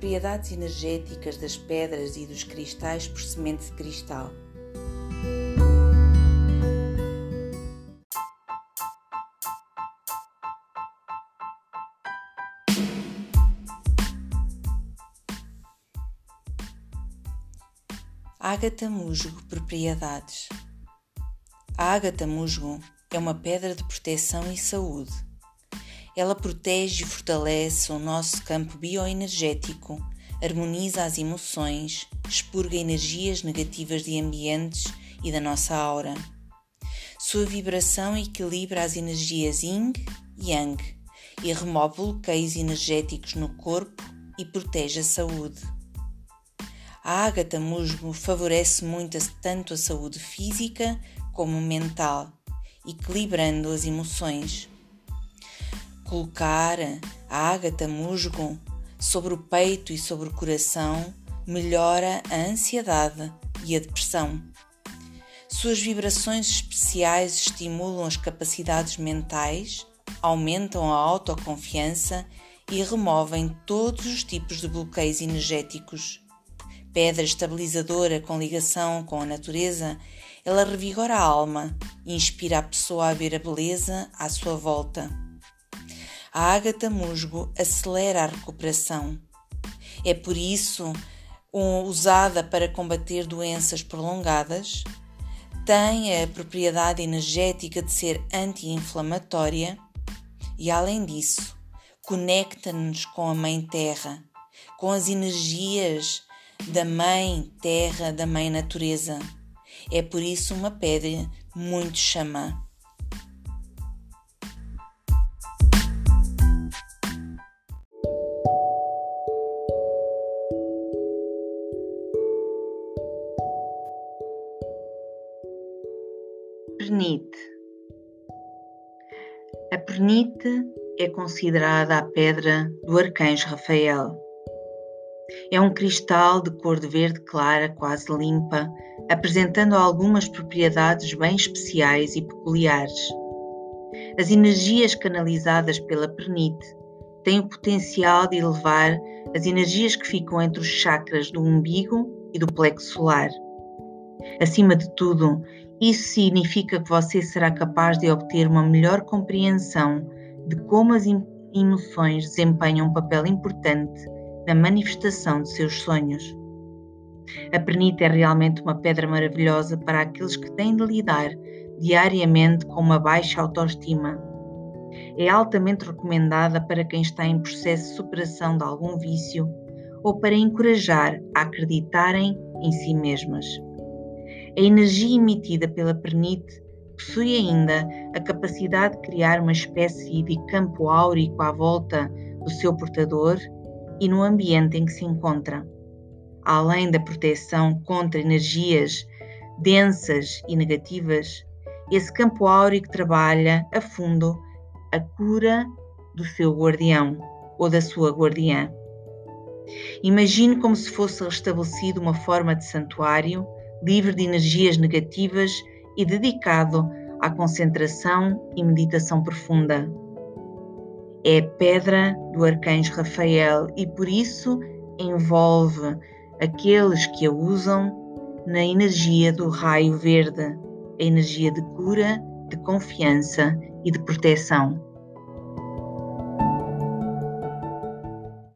propriedades energéticas das pedras e dos cristais por semente de cristal. Ágata musgo propriedades. A ágata musgo é uma pedra de proteção e saúde. Ela protege e fortalece o nosso campo bioenergético, harmoniza as emoções, expurga energias negativas de ambientes e da nossa aura. Sua vibração equilibra as energias Yin e Yang e remove bloqueios energéticos no corpo e protege a saúde. A ágata musgo favorece muito tanto a saúde física como mental, equilibrando as emoções. Colocar a ágata musgo sobre o peito e sobre o coração melhora a ansiedade e a depressão. Suas vibrações especiais estimulam as capacidades mentais, aumentam a autoconfiança e removem todos os tipos de bloqueios energéticos pedra estabilizadora com ligação com a natureza, ela revigora a alma e inspira a pessoa a ver a beleza à sua volta. A ágata musgo acelera a recuperação. É por isso usada para combater doenças prolongadas, tem a propriedade energética de ser anti-inflamatória e, além disso, conecta-nos com a Mãe Terra, com as energias da Mãe Terra, da Mãe Natureza. É por isso uma pedra muito chamã. Pernite. A pernite é considerada a pedra do arcanjo Rafael é um cristal de cor de verde clara, quase limpa, apresentando algumas propriedades bem especiais e peculiares. As energias canalizadas pela pernite têm o potencial de elevar as energias que ficam entre os chakras do umbigo e do plexo solar. Acima de tudo, isso significa que você será capaz de obter uma melhor compreensão de como as emoções desempenham um papel importante na manifestação de seus sonhos. A pernita é realmente uma pedra maravilhosa para aqueles que têm de lidar diariamente com uma baixa autoestima. É altamente recomendada para quem está em processo de superação de algum vício ou para encorajar a acreditarem em si mesmas. A energia emitida pela pernite possui ainda a capacidade de criar uma espécie de campo áurico à volta do seu portador e no ambiente em que se encontra. Além da proteção contra energias densas e negativas, esse campo áurico trabalha a fundo a cura do seu guardião ou da sua guardiã. Imagine como se fosse restabelecido uma forma de santuário livre de energias negativas e dedicado à concentração e meditação profunda é pedra do arcanjo Rafael e por isso envolve aqueles que a usam na energia do raio verde, a energia de cura, de confiança e de proteção.